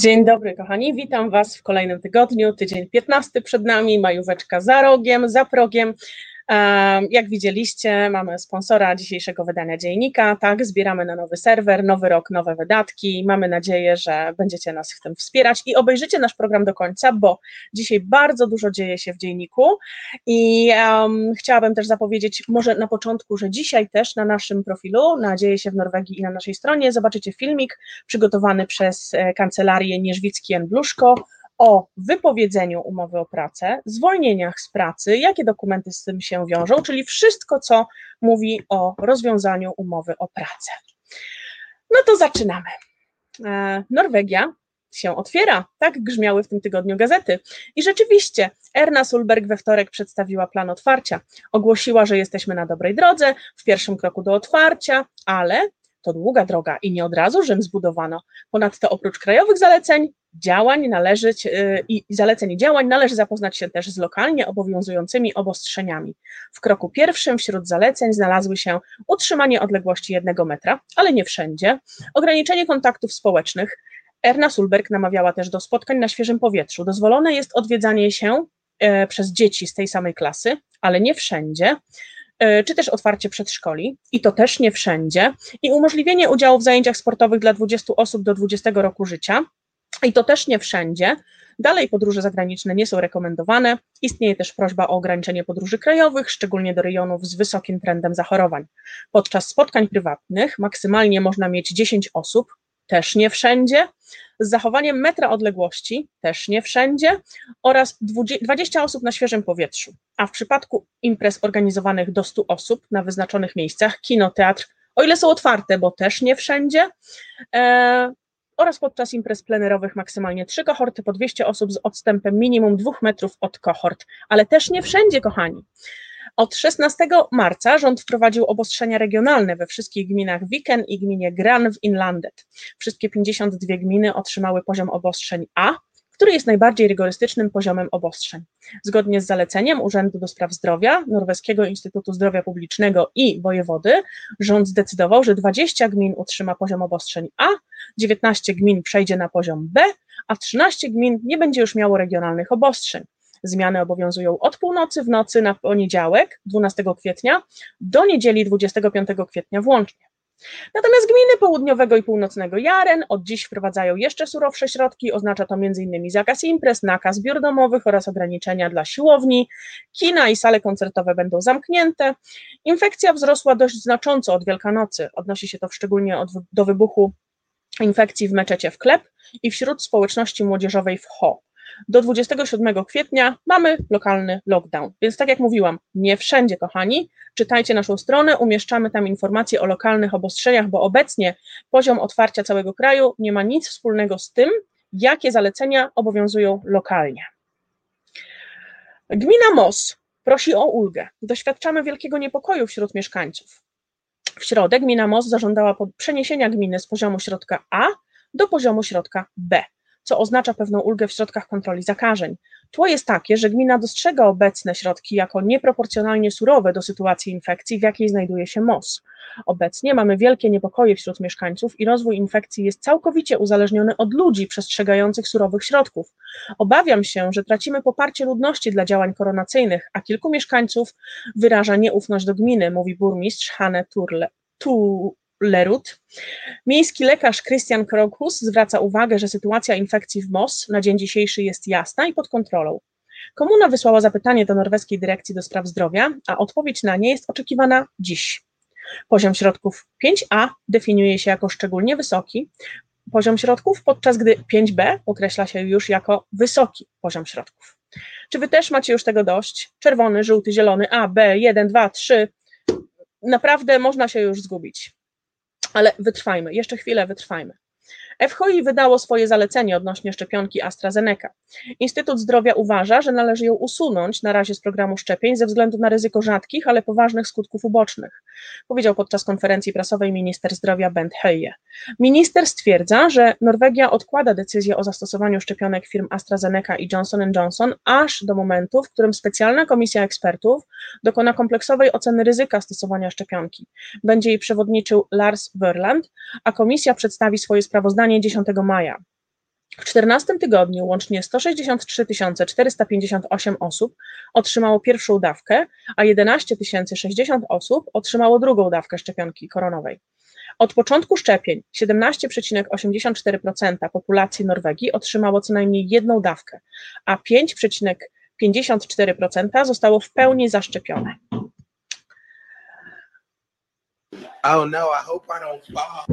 Dzień dobry, kochani. Witam Was w kolejnym tygodniu. Tydzień 15 przed nami, majóweczka za rogiem, za progiem. Jak widzieliście, mamy sponsora dzisiejszego wydania dziennika. Tak, zbieramy na nowy serwer, nowy rok, nowe wydatki. Mamy nadzieję, że będziecie nas w tym wspierać i obejrzycie nasz program do końca, bo dzisiaj bardzo dużo dzieje się w dzienniku. I um, chciałabym też zapowiedzieć, może na początku, że dzisiaj też na naszym profilu, na Dzieje się w Norwegii i na naszej stronie, zobaczycie filmik przygotowany przez e, kancelarię Nierzwicki Bluszko o wypowiedzeniu umowy o pracę, zwolnieniach z pracy, jakie dokumenty z tym się wiążą, czyli wszystko, co mówi o rozwiązaniu umowy o pracę. No to zaczynamy. E, Norwegia się otwiera, tak grzmiały w tym tygodniu gazety. I rzeczywiście Erna Sulberg we wtorek przedstawiła plan otwarcia. Ogłosiła, że jesteśmy na dobrej drodze, w pierwszym kroku do otwarcia, ale to długa droga i nie od razu Rzym zbudowano. Ponadto oprócz krajowych zaleceń, działań należy, y, i zaleceń i działań należy zapoznać się też z lokalnie obowiązującymi obostrzeniami. W kroku pierwszym wśród zaleceń znalazły się utrzymanie odległości jednego metra, ale nie wszędzie, ograniczenie kontaktów społecznych. Erna Sulberg namawiała też do spotkań na świeżym powietrzu. Dozwolone jest odwiedzanie się e, przez dzieci z tej samej klasy, ale nie wszędzie. E, czy też otwarcie przedszkoli, i to też nie wszędzie, i umożliwienie udziału w zajęciach sportowych dla 20 osób do 20 roku życia, i to też nie wszędzie. Dalej podróże zagraniczne nie są rekomendowane. Istnieje też prośba o ograniczenie podróży krajowych, szczególnie do rejonów z wysokim trendem zachorowań. Podczas spotkań prywatnych maksymalnie można mieć 10 osób, też nie wszędzie, z zachowaniem metra odległości, też nie wszędzie, oraz 20 osób na świeżym powietrzu. A w przypadku imprez organizowanych do 100 osób na wyznaczonych miejscach, kino, teatr, o ile są otwarte, bo też nie wszędzie, e, oraz podczas imprez plenerowych maksymalnie 3 kohorty po 200 osób z odstępem minimum 2 metrów od kohort, ale też nie wszędzie, kochani. Od 16 marca rząd wprowadził obostrzenia regionalne we wszystkich gminach Wiken i gminie Gran w Inlandet. Wszystkie 52 gminy otrzymały poziom obostrzeń A, który jest najbardziej rygorystycznym poziomem obostrzeń. Zgodnie z zaleceniem Urzędu do Spraw Zdrowia, Norweskiego Instytutu Zdrowia Publicznego i wojewody, rząd zdecydował, że 20 gmin utrzyma poziom obostrzeń A, 19 gmin przejdzie na poziom B, a 13 gmin nie będzie już miało regionalnych obostrzeń. Zmiany obowiązują od północy w nocy na poniedziałek 12 kwietnia do niedzieli 25 kwietnia włącznie. Natomiast gminy południowego i północnego Jaren od dziś wprowadzają jeszcze surowsze środki, oznacza to m.in. zakaz imprez, nakaz biur domowych oraz ograniczenia dla siłowni, kina i sale koncertowe będą zamknięte. Infekcja wzrosła dość znacząco od Wielkanocy, odnosi się to szczególnie od, do wybuchu infekcji w meczecie w Klep i wśród społeczności młodzieżowej w Ho. Do 27 kwietnia mamy lokalny lockdown. Więc tak jak mówiłam, nie wszędzie, kochani, czytajcie naszą stronę, umieszczamy tam informacje o lokalnych obostrzeniach, bo obecnie poziom otwarcia całego kraju nie ma nic wspólnego z tym, jakie zalecenia obowiązują lokalnie. Gmina MOS prosi o ulgę. Doświadczamy wielkiego niepokoju wśród mieszkańców. W środę gmina MOS zażądała przeniesienia gminy z poziomu środka A do poziomu środka B co oznacza pewną ulgę w środkach kontroli zakażeń. Tło jest takie, że gmina dostrzega obecne środki jako nieproporcjonalnie surowe do sytuacji infekcji, w jakiej znajduje się MOS. Obecnie mamy wielkie niepokoje wśród mieszkańców i rozwój infekcji jest całkowicie uzależniony od ludzi przestrzegających surowych środków. Obawiam się, że tracimy poparcie ludności dla działań koronacyjnych, a kilku mieszkańców wyraża nieufność do gminy, mówi burmistrz Hanne Turle. Tu, Lerut. Miejski lekarz Christian Krokus zwraca uwagę, że sytuacja infekcji w MOS na dzień dzisiejszy jest jasna i pod kontrolą. Komuna wysłała zapytanie do norweskiej dyrekcji do spraw zdrowia, a odpowiedź na nie jest oczekiwana dziś. Poziom środków 5A definiuje się jako szczególnie wysoki poziom środków, podczas gdy 5B określa się już jako wysoki poziom środków. Czy wy też macie już tego dość? Czerwony, żółty, zielony, A, B, 1, 2, 3. Naprawdę można się już zgubić ale wytrwajmy, jeszcze chwilę wytrwajmy. FHI wydało swoje zalecenie odnośnie szczepionki AstraZeneca. Instytut Zdrowia uważa, że należy ją usunąć na razie z programu szczepień ze względu na ryzyko rzadkich, ale poważnych skutków ubocznych, powiedział podczas konferencji prasowej minister zdrowia Bent Höie. Minister stwierdza, że Norwegia odkłada decyzję o zastosowaniu szczepionek firm AstraZeneca i Johnson Johnson aż do momentu, w którym specjalna komisja ekspertów dokona kompleksowej oceny ryzyka stosowania szczepionki. Będzie jej przewodniczył Lars Wörland, a komisja przedstawi swoje sprawozdanie 10 maja. W 14 tygodniu łącznie 163 458 osób otrzymało pierwszą dawkę, a 11 060 osób otrzymało drugą dawkę szczepionki koronowej. Od początku szczepień 17,84% populacji Norwegii otrzymało co najmniej jedną dawkę, a 5,54% zostało w pełni zaszczepione. Oh no, I hope I don't fall.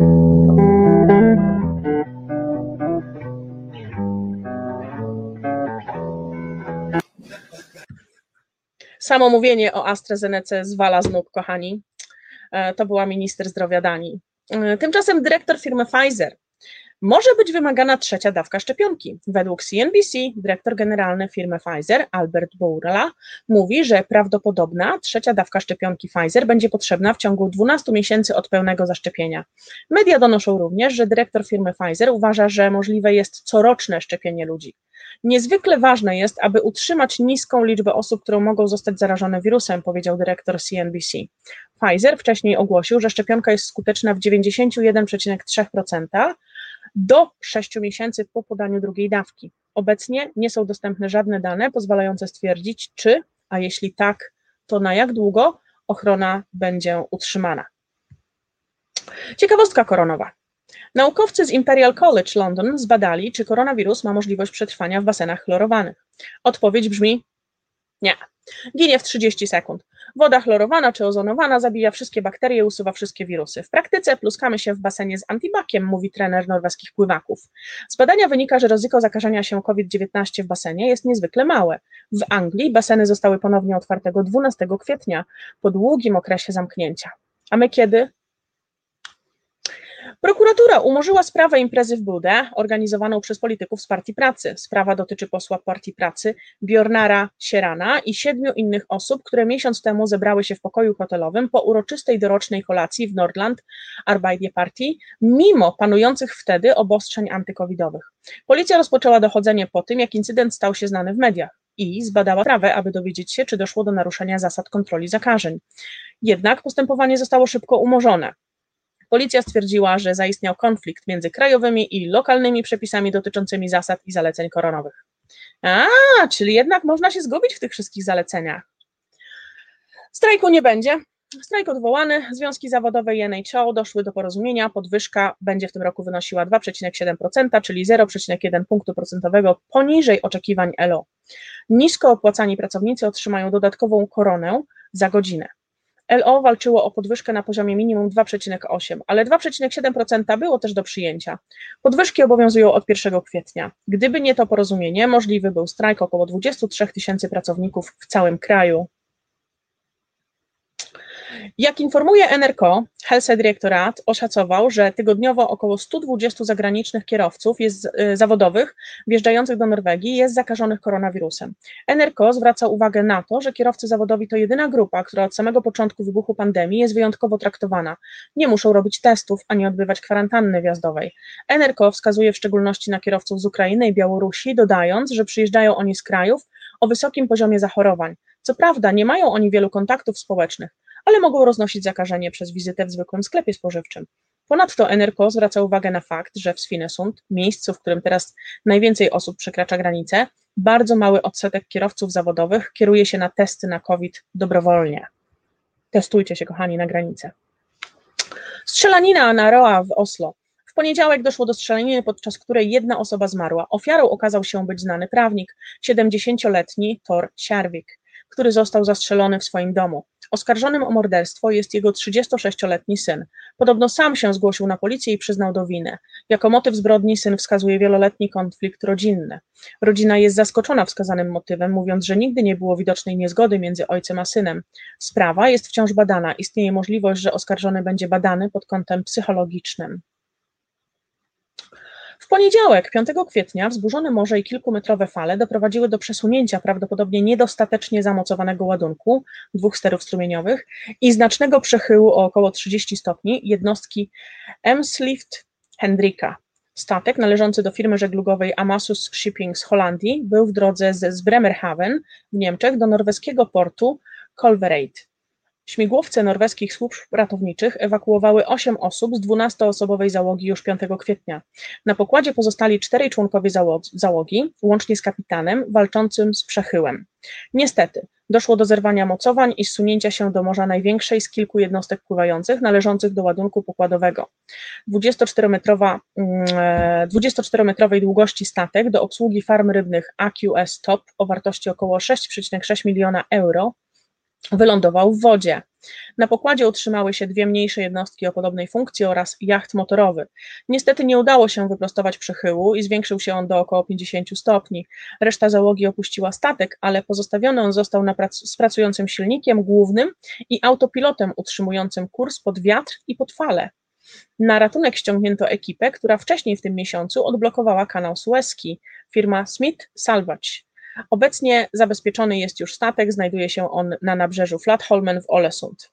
Samo mówienie o AstraZeneca zwala z nóg, kochani. E, To była minister zdrowia Danii. E, Tymczasem dyrektor firmy Pfizer może być wymagana trzecia dawka szczepionki. Według CNBC dyrektor generalny firmy Pfizer, Albert Bourla, mówi, że prawdopodobna trzecia dawka szczepionki Pfizer będzie potrzebna w ciągu 12 miesięcy od pełnego zaszczepienia. Media donoszą również, że dyrektor firmy Pfizer uważa, że możliwe jest coroczne szczepienie ludzi. Niezwykle ważne jest, aby utrzymać niską liczbę osób, które mogą zostać zarażone wirusem, powiedział dyrektor CNBC. Pfizer wcześniej ogłosił, że szczepionka jest skuteczna w 91,3% do 6 miesięcy po podaniu drugiej dawki. Obecnie nie są dostępne żadne dane pozwalające stwierdzić, czy, a jeśli tak, to na jak długo ochrona będzie utrzymana. Ciekawostka koronowa. Naukowcy z Imperial College London zbadali, czy koronawirus ma możliwość przetrwania w basenach chlorowanych. Odpowiedź brzmi nie. Ginie w 30 sekund. Woda chlorowana czy ozonowana zabija wszystkie bakterie, usuwa wszystkie wirusy. W praktyce pluskamy się w basenie z antibakiem, mówi trener norweskich pływaków. Z badania wynika, że ryzyko zakażenia się COVID-19 w basenie jest niezwykle małe. W Anglii baseny zostały ponownie otwarte 12 kwietnia po długim okresie zamknięcia. A my kiedy? Prokuratura umorzyła sprawę imprezy w Budę, organizowaną przez polityków z Partii Pracy. Sprawa dotyczy posła Partii Pracy Bjornara Sierana i siedmiu innych osób, które miesiąc temu zebrały się w pokoju hotelowym po uroczystej dorocznej kolacji w Nordland Arbeidzie Partii, mimo panujących wtedy obostrzeń antykowidowych. Policja rozpoczęła dochodzenie po tym, jak incydent stał się znany w mediach i zbadała sprawę, aby dowiedzieć się, czy doszło do naruszenia zasad kontroli zakażeń. Jednak postępowanie zostało szybko umorzone. Policja stwierdziła, że zaistniał konflikt między krajowymi i lokalnymi przepisami dotyczącymi zasad i zaleceń koronowych. A, czyli jednak można się zgubić w tych wszystkich zaleceniach. Strajku nie będzie. Strajk odwołany. Związki zawodowe i NHL doszły do porozumienia. Podwyżka będzie w tym roku wynosiła 2,7%, czyli 0,1 punktu procentowego poniżej oczekiwań LO. Nisko opłacani pracownicy otrzymają dodatkową koronę za godzinę. LO walczyło o podwyżkę na poziomie minimum 2,8, ale 2,7% było też do przyjęcia. Podwyżki obowiązują od 1 kwietnia. Gdyby nie to porozumienie, możliwy był strajk około 23 tysięcy pracowników w całym kraju. Jak informuje NRK, Helse Direktorat oszacował, że tygodniowo około 120 zagranicznych kierowców jest, y, zawodowych wjeżdżających do Norwegii jest zakażonych koronawirusem. NRK zwraca uwagę na to, że kierowcy zawodowi to jedyna grupa, która od samego początku wybuchu pandemii jest wyjątkowo traktowana. Nie muszą robić testów ani odbywać kwarantanny wjazdowej. NRK wskazuje w szczególności na kierowców z Ukrainy i Białorusi, dodając, że przyjeżdżają oni z krajów o wysokim poziomie zachorowań. Co prawda, nie mają oni wielu kontaktów społecznych, ale mogą roznosić zakażenie przez wizytę w zwykłym sklepie spożywczym. Ponadto NRK zwraca uwagę na fakt, że w Svinesund, miejscu, w którym teraz najwięcej osób przekracza granicę, bardzo mały odsetek kierowców zawodowych kieruje się na testy na COVID dobrowolnie. Testujcie się, kochani, na granicę. Strzelanina na Roa w Oslo. W poniedziałek doszło do strzelaniny, podczas której jedna osoba zmarła. Ofiarą okazał się być znany prawnik, 70-letni Thor Sjarvik, który został zastrzelony w swoim domu. Oskarżonym o morderstwo jest jego 36-letni syn. Podobno sam się zgłosił na policję i przyznał do winy. Jako motyw zbrodni syn wskazuje wieloletni konflikt rodzinny. Rodzina jest zaskoczona wskazanym motywem, mówiąc, że nigdy nie było widocznej niezgody między ojcem a synem. Sprawa jest wciąż badana. Istnieje możliwość, że oskarżony będzie badany pod kątem psychologicznym. W poniedziałek, 5 kwietnia, wzburzone morze i kilkumetrowe fale doprowadziły do przesunięcia prawdopodobnie niedostatecznie zamocowanego ładunku dwóch sterów strumieniowych i znacznego przechyłu o około 30 stopni jednostki Emslift Hendrika. Statek należący do firmy żeglugowej Amasus Shipping z Holandii był w drodze z, Bremerhaven w Niemczech do norweskiego portu Kolvereid. Śmigłowce norweskich służb ratowniczych ewakuowały 8 osób z 12-osobowej załogi już 5 kwietnia. Na pokładzie pozostali czterej członkowie załogi, łącznie z kapitanem walczącym z przechyłem. Niestety, doszło do zerwania mocowań i zsunięcia się do morza największej z kilku jednostek pływających należących do ładunku pokładowego. 24-metrowa, 24-metrowej mm, długości statek do obsługi farm rybnych AQS Top o wartości około 6,6 miliona euro wylądował w wodzie. Na pokładzie utrzymały się dwie mniejsze jednostki o podobnej funkcji oraz jacht motorowy. Niestety nie udało się wyprostować przychyłu i zwiększył się on do około 50 stopni. Reszta załogi opuściła statek, ale pozostawiony on został prac z pracującym silnikiem głównym i autopilotem utrzymującym kurs pod wiatr i pod fale. Na ratunek ściągnięto ekipę, która wcześniej w tym miesiącu odblokowała kanał Suezki, firma Smith Salvage. Obecnie zabezpieczony jest już statek, znajduje się on na nabrzeżu Flatholmen w Olesund.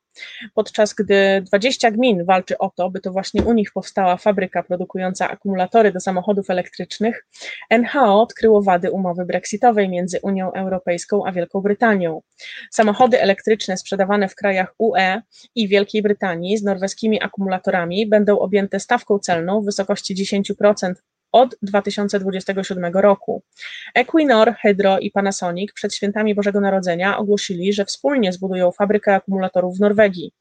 Podczas gdy 20 gmin walczy o to, by to właśnie u nich powstała fabryka produkująca akumulatory do samochodów elektrycznych, NHO odkryło wady umowy brexitowej między Unią Europejską a Wielką Brytanią. Samochody elektryczne sprzedawane w krajach UE i Wielkiej Brytanii z norweskimi akumulatorami będą objęte stawką celną w wysokości 10% od 2027 roku. Equinor, Hydro i Panasonic przed świętami Bożego Narodzenia ogłosili, że wspólnie zbudują fabrykę akumulatorów w Norwegii.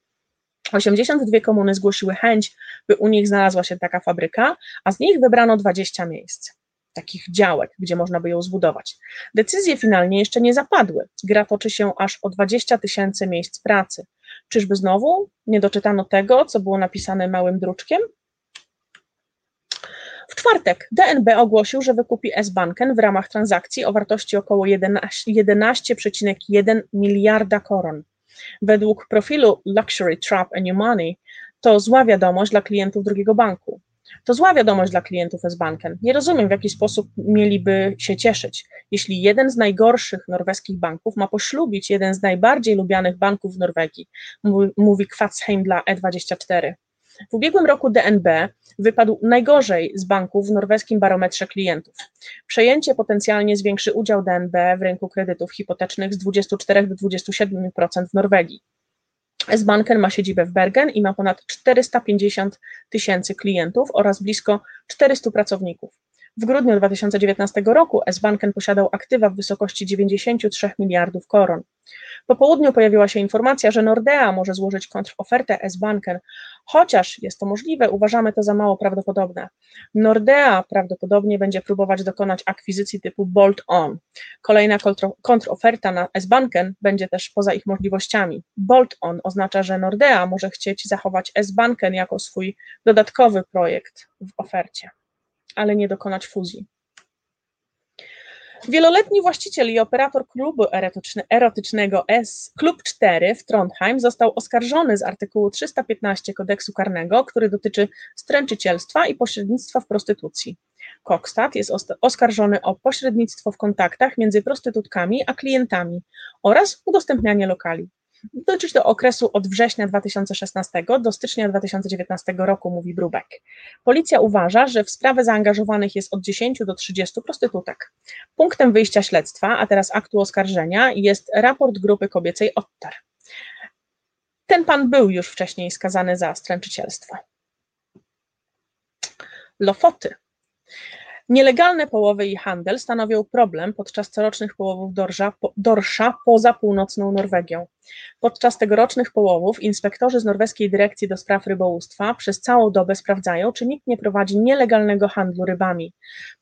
82 komuny zgłosiły chęć, by u nich znalazła się taka fabryka, a z nich wybrano 20 miejsc, takich działek, gdzie można by ją zbudować. Decyzje finalnie jeszcze nie zapadły. Gra toczy się aż o 20 tysięcy miejsc pracy. Czyżby znowu nie doczytano tego, co było napisane małym druczkiem? W czwartek DNB ogłosił, że wykupi S-Banken w ramach transakcji o wartości około 11,1 miliarda koron. Według profilu Luxury Trap and New Money to zła wiadomość dla klientów drugiego banku. To zła wiadomość dla klientów S-Banken. Nie rozumiem, w jaki sposób mieliby się cieszyć, jeśli jeden z najgorszych norweskich banków ma poślubić jeden z najbardziej lubianych banków w Norwegii, mówi Kvatsheim dla E24. W ubiegłym roku DNB wypadł najgorzej z banków w norweskim barometrze klientów. Przejęcie potencjalnie zwiększy udział DNB w rynku kredytów hipotecznych z 24 do 27% w Norwegii. S-Banken ma siedzibę w Bergen i ma ponad 450 tysięcy klientów oraz blisko 400 pracowników. W grudniu 2019 roku S-Banken posiadał aktywa w wysokości 93 miliardów koron. Po południu pojawiła się informacja, że Nordea może złożyć kontrofertę S-Banken. Chociaż jest to możliwe, uważamy to za mało prawdopodobne. Nordea prawdopodobnie będzie próbować dokonać akwizycji typu bolt-on. Kolejna kontroferta na S-Banken będzie też poza ich możliwościami. Bolt-on oznacza, że Nordea może chcieć zachować S-Banken jako swój dodatkowy projekt w ofercie ale nie dokonać fuzji. Wieloletni właściciel i operator klubu erotycznego S Klub 4 w Trondheim został oskarżony z artykułu 315 kodeksu karnego, który dotyczy stręczycielstwa i pośrednictwa w prostytucji. Kokstad jest oskarżony o pośrednictwo w kontaktach między prostytutkami a klientami oraz udostępnianie lokali. Dotyczy to okresu od września 2016 do stycznia 2019 roku, mówi Brubek. Policja uważa, że w sprawę zaangażowanych jest od 10 do 30 prostytutek. Punktem wyjścia śledztwa, a teraz aktu oskarżenia, jest raport grupy kobiecej Otter. Ten pan był już wcześniej skazany za stręczycielstwo. Lofoty. Nielegalne połowy i handel stanowią problem podczas corocznych połowów dorsza, dorsza poza północną Norwegią. Podczas tegorocznych połowów inspektorzy z Norweskiej Dyrekcji do Spraw Rybołówstwa przez całą dobę sprawdzają, czy nikt nie prowadzi nielegalnego handlu rybami.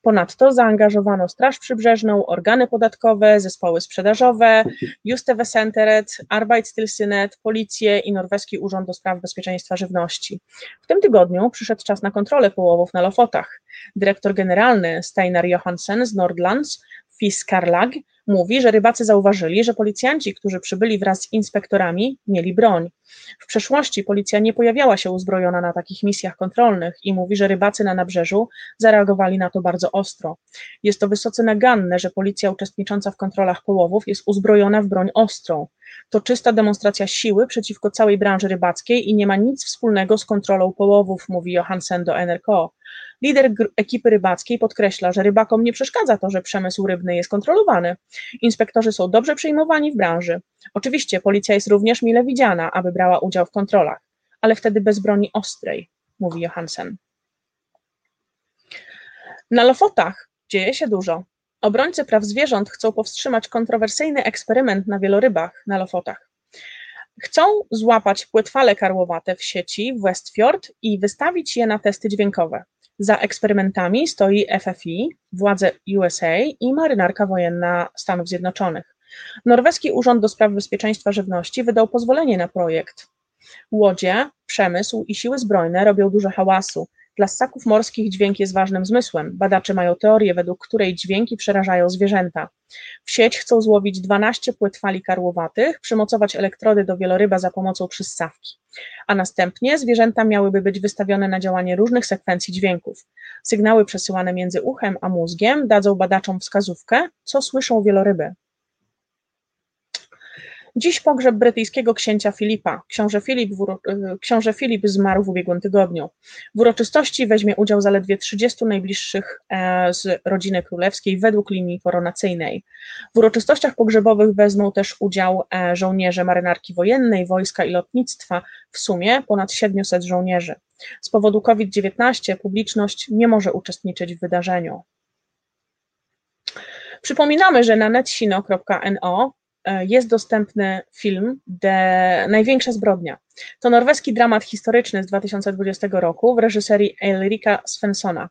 Ponadto zaangażowano Straż Przybrzeżną, organy podatkowe, zespoły sprzedażowe, Justevesenteret, Arbeidstilsynet, policję i Norweski Urząd do Spraw Bezpieczeństwa Żywności. W tym tygodniu przyszedł czas na kontrolę połowów na Lofotach. Dyrektor generalny Steinar Johansen z Nordlands, Fiskarlag, mówi, że rybacy zauważyli, że policjanci, którzy przybyli wraz z inspektorami, mieli broń. W przeszłości policja nie pojawiała się uzbrojona na takich misjach kontrolnych i mówi, że rybacy na nabrzeżu zareagowali na to bardzo ostro. Jest to wysoce naganne, że policja uczestnicząca w kontrolach połowów jest uzbrojona w broń ostrą. To czysta demonstracja siły przeciwko całej branży rybackiej i nie ma nic wspólnego z kontrolą połowów, mówi Johansen do NRK. Lider ekipy rybackiej podkreśla, że rybakom nie przeszkadza to, że przemysł rybny jest kontrolowany. Inspektorzy są dobrze przyjmowani w branży. Oczywiście policja jest również mile widziana, aby brała udział w kontrolach, ale wtedy bez broni ostrej, mówi Johansen. Na Lofotach dzieje się dużo. Obrońcy praw zwierząt chcą powstrzymać kontrowersyjny eksperyment na wielorybach na Lofotach. Chcą złapać płetwale karłowate w sieci w Westfjord i wystawić je na testy dźwiękowe. Za eksperymentami stoi FFI, władze USA i marynarka wojenna Stanów Zjednoczonych. Norweski Urząd do Spraw Bezpieczeństwa Żywności wydał pozwolenie na projekt. Łodzie, przemysł i siły zbrojne robią dużo hałasu, dla ssaków morskich dźwięk jest ważnym zmysłem. Badacze mają teorię, według której dźwięki przerażają zwierzęta. W sieć chcą złowić 12 płetwali karłowatych, przymocować elektrody do wieloryba za pomocą przyssawki. A następnie zwierzęta miałyby być wystawione na działanie różnych sekwencji dźwięków. Sygnały przesyłane między uchem a mózgiem dadzą badaczom wskazówkę, co słyszą wieloryby. Dziś pogrzeb brytyjskiego księcia Filipa. Książę Filip, y, książę Filip zmarł w ubiegłym tygodniu. W uroczystości weźmie udział zaledwie 30 najbliższych e, z rodziny królewskiej według linii koronacyjnej. W uroczystościach pogrzebowych wezmą też udział e, żołnierze marynarki wojennej, wojska i lotnictwa, w sumie ponad 700 żołnierzy. Z powodu COVID-19 publiczność nie może uczestniczyć w wydarzeniu. Przypominamy, że na netsino.no jest dostępny film De Największa zbrodnia. To norweski dramat historyczny z 2020 roku w reżyserii Elrika Svenssona.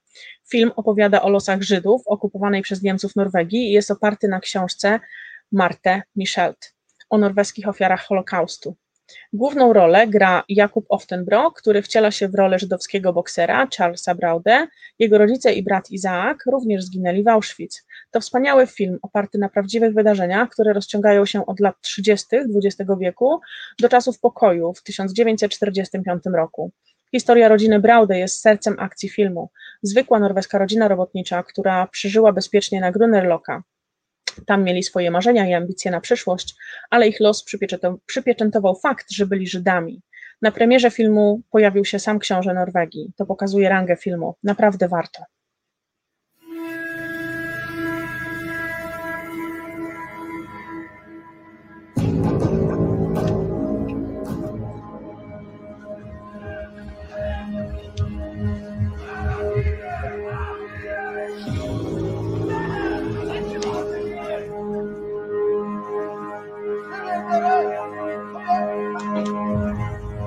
Film opowiada o losach Żydów okupowanej przez Niemców Norwegii i jest oparty na książce Marte Michelt o norweskich ofiarach Holokaustu. Główną rolę gra Jakub Oftenbro, który wciela się w rolę żydowskiego boksera Charlesa Braude. Jego rodzice i brat Izaak również zginęli w Auschwitz. To wspaniały film oparty na prawdziwych wydarzeniach, które rozciągają się od lat 30. XX wieku do czasów pokoju w 1945 roku. Historia rodziny Braude jest sercem akcji filmu. Zwykła norweska rodzina robotnicza, która przeżyła bezpiecznie na Grunerloka. Tam mieli swoje marzenia i ambicje na przyszłość, ale ich los przypieczętował fakt, że byli Żydami. Na premierze filmu pojawił się sam książę Norwegii. To pokazuje rangę filmu. Naprawdę warto.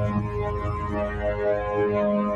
Thank you.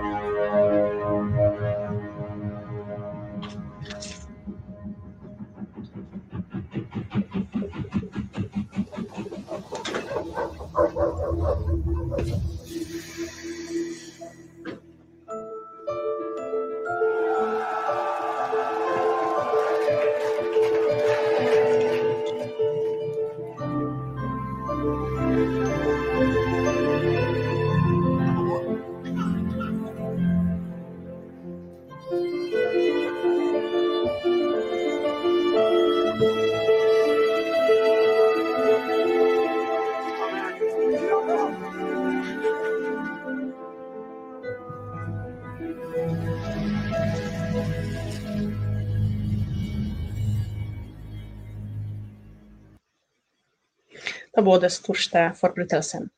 To było Das for Brytelsen.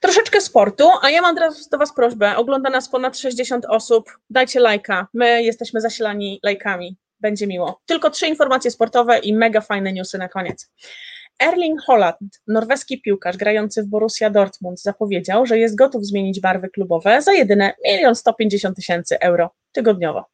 Troszeczkę sportu, a ja mam teraz do Was prośbę. Ogląda nas ponad 60 osób. Dajcie lajka. My jesteśmy zasilani lajkami. Będzie miło. Tylko trzy informacje sportowe i mega fajne newsy na koniec. Erling Holland, norweski piłkarz grający w Borussia Dortmund, zapowiedział, że jest gotów zmienić barwy klubowe za jedyne 1 150 tysięcy euro tygodniowo.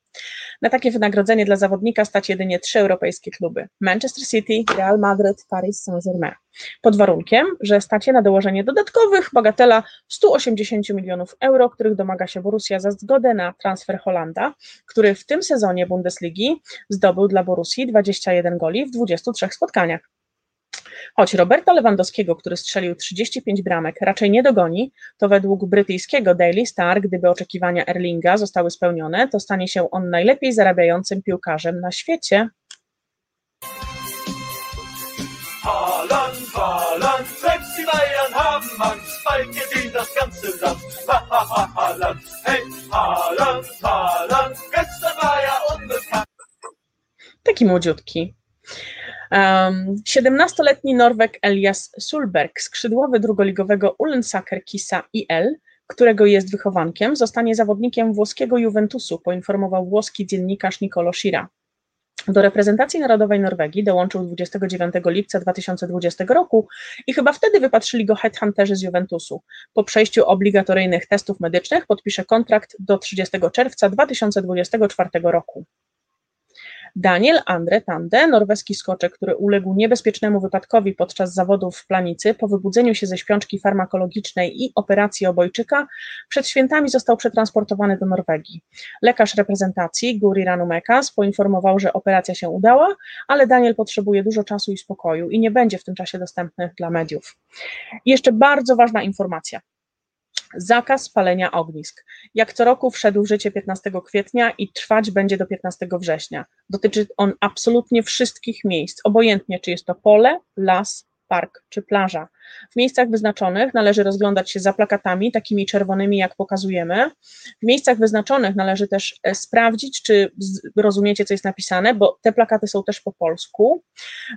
Na takie wynagrodzenie dla zawodnika stać jedynie trzy europejskie kluby: Manchester City, Real Madrid, Paris Saint-Germain. Pod warunkiem, że stacie na dołożenie dodatkowych bagatela 180 milionów euro, których domaga się Borussia za zgodę na transfer Holanda, który w tym sezonie Bundesligi zdobył dla Borussii 21 goli w 23 spotkaniach. Choć Roberta Lewandowskiego, który strzelił 35 bramek, raczej nie dogoni, to według brytyjskiego Daily Star, gdyby oczekiwania Erlinga zostały spełnione, to stanie się on najlepiej zarabiającym piłkarzem na świecie. Taki młodziutki. Um, 17-letni Norweg Elias Sulberg, skrzydłowy drugoligowego Ullensaker Kisa IL, którego jest wychowankiem, zostanie zawodnikiem włoskiego Juventusu, poinformował włoski dziennikarz Nicolo Shira. Do reprezentacji narodowej Norwegii dołączył 29 lipca 2020 roku i chyba wtedy wypatrzyli go headhunterzy z Juventusu. Po przejściu obligatoryjnych testów medycznych podpisze kontrakt do 30 czerwca 2024 roku. Daniel Andre Tande, norweski skoczek, który uległ niebezpiecznemu wypadkowi podczas zawodów w Planicy po wybudzeniu się ze śpiączki farmakologicznej i operacji obojczyka, przed świętami został przetransportowany do Norwegii. Lekarz reprezentacji Guri Ranumekas poinformował, że operacja się udała, ale Daniel potrzebuje dużo czasu i spokoju i nie będzie w tym czasie dostępny dla mediów. I jeszcze bardzo ważna informacja. Zakaz palenia ognisk. Jak co roku wszedł w życie 15 kwietnia i trwać będzie do 15 września. Dotyczy on absolutnie wszystkich miejsc, obojętnie czy jest to pole, las, park czy plaża. W miejscach wyznaczonych należy rozglądać się za plakatami, takimi czerwonymi, jak pokazujemy. W miejscach wyznaczonych należy też e, sprawdzić, czy rozumiecie, co jest napisane, bo te plakaty są też po polsku,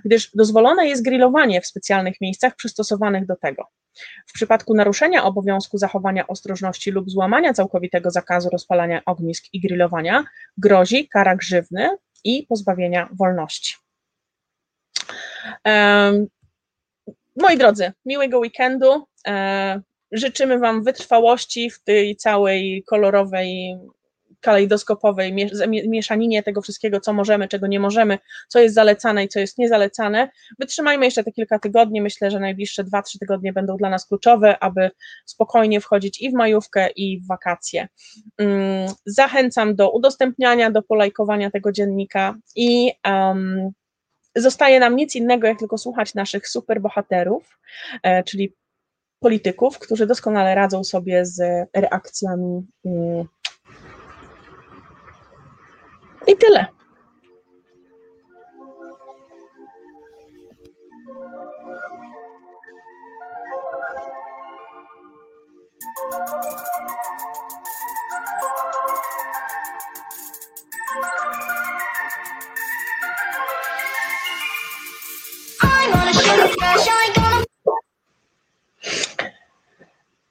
gdyż dozwolone jest grillowanie w specjalnych miejscach przystosowanych do tego. W przypadku naruszenia obowiązku zachowania ostrożności lub złamania całkowitego zakazu rozpalania ognisk i grillowania grozi kara grzywny i pozbawienia wolności. Moi drodzy, miłego weekendu. E, życzymy Wam wytrwałości w tej całej kolorowej, kalejdoskopowej mieszaninie tego wszystkiego, co możemy, czego nie możemy, co jest zalecane i co jest niezalecane. Wytrzymajmy jeszcze te kilka tygodni. Myślę, że najbliższe 2-3 tygodnie będą dla nas kluczowe, aby spokojnie wchodzić i w majówkę, i w wakacje. Mm, zachęcam do udostępniania, do polajkowania tego dziennika i um, zostaje nam nic innego, jak tylko słuchać naszych superbohaterów, e, czyli polityków, którzy doskonale radzą sobie z reakcjami. Mm. I tyle.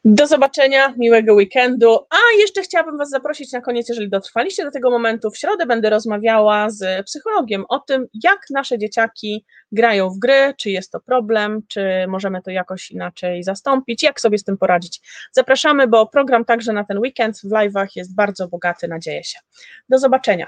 Do zobaczenia, miłego weekendu. A jeszcze chciałabym Was zaprosić na koniec, jeżeli dotrwaliście do tego momentu. W środę będę rozmawiała z psychologiem o tym, jak nasze dzieciaki grają w gry, czy jest to problem, czy możemy to jakoś inaczej zastąpić, jak sobie z tym poradzić. Zapraszamy, bo program także na ten weekend w live'ach jest bardzo bogaty, nadzieję się. Do zobaczenia.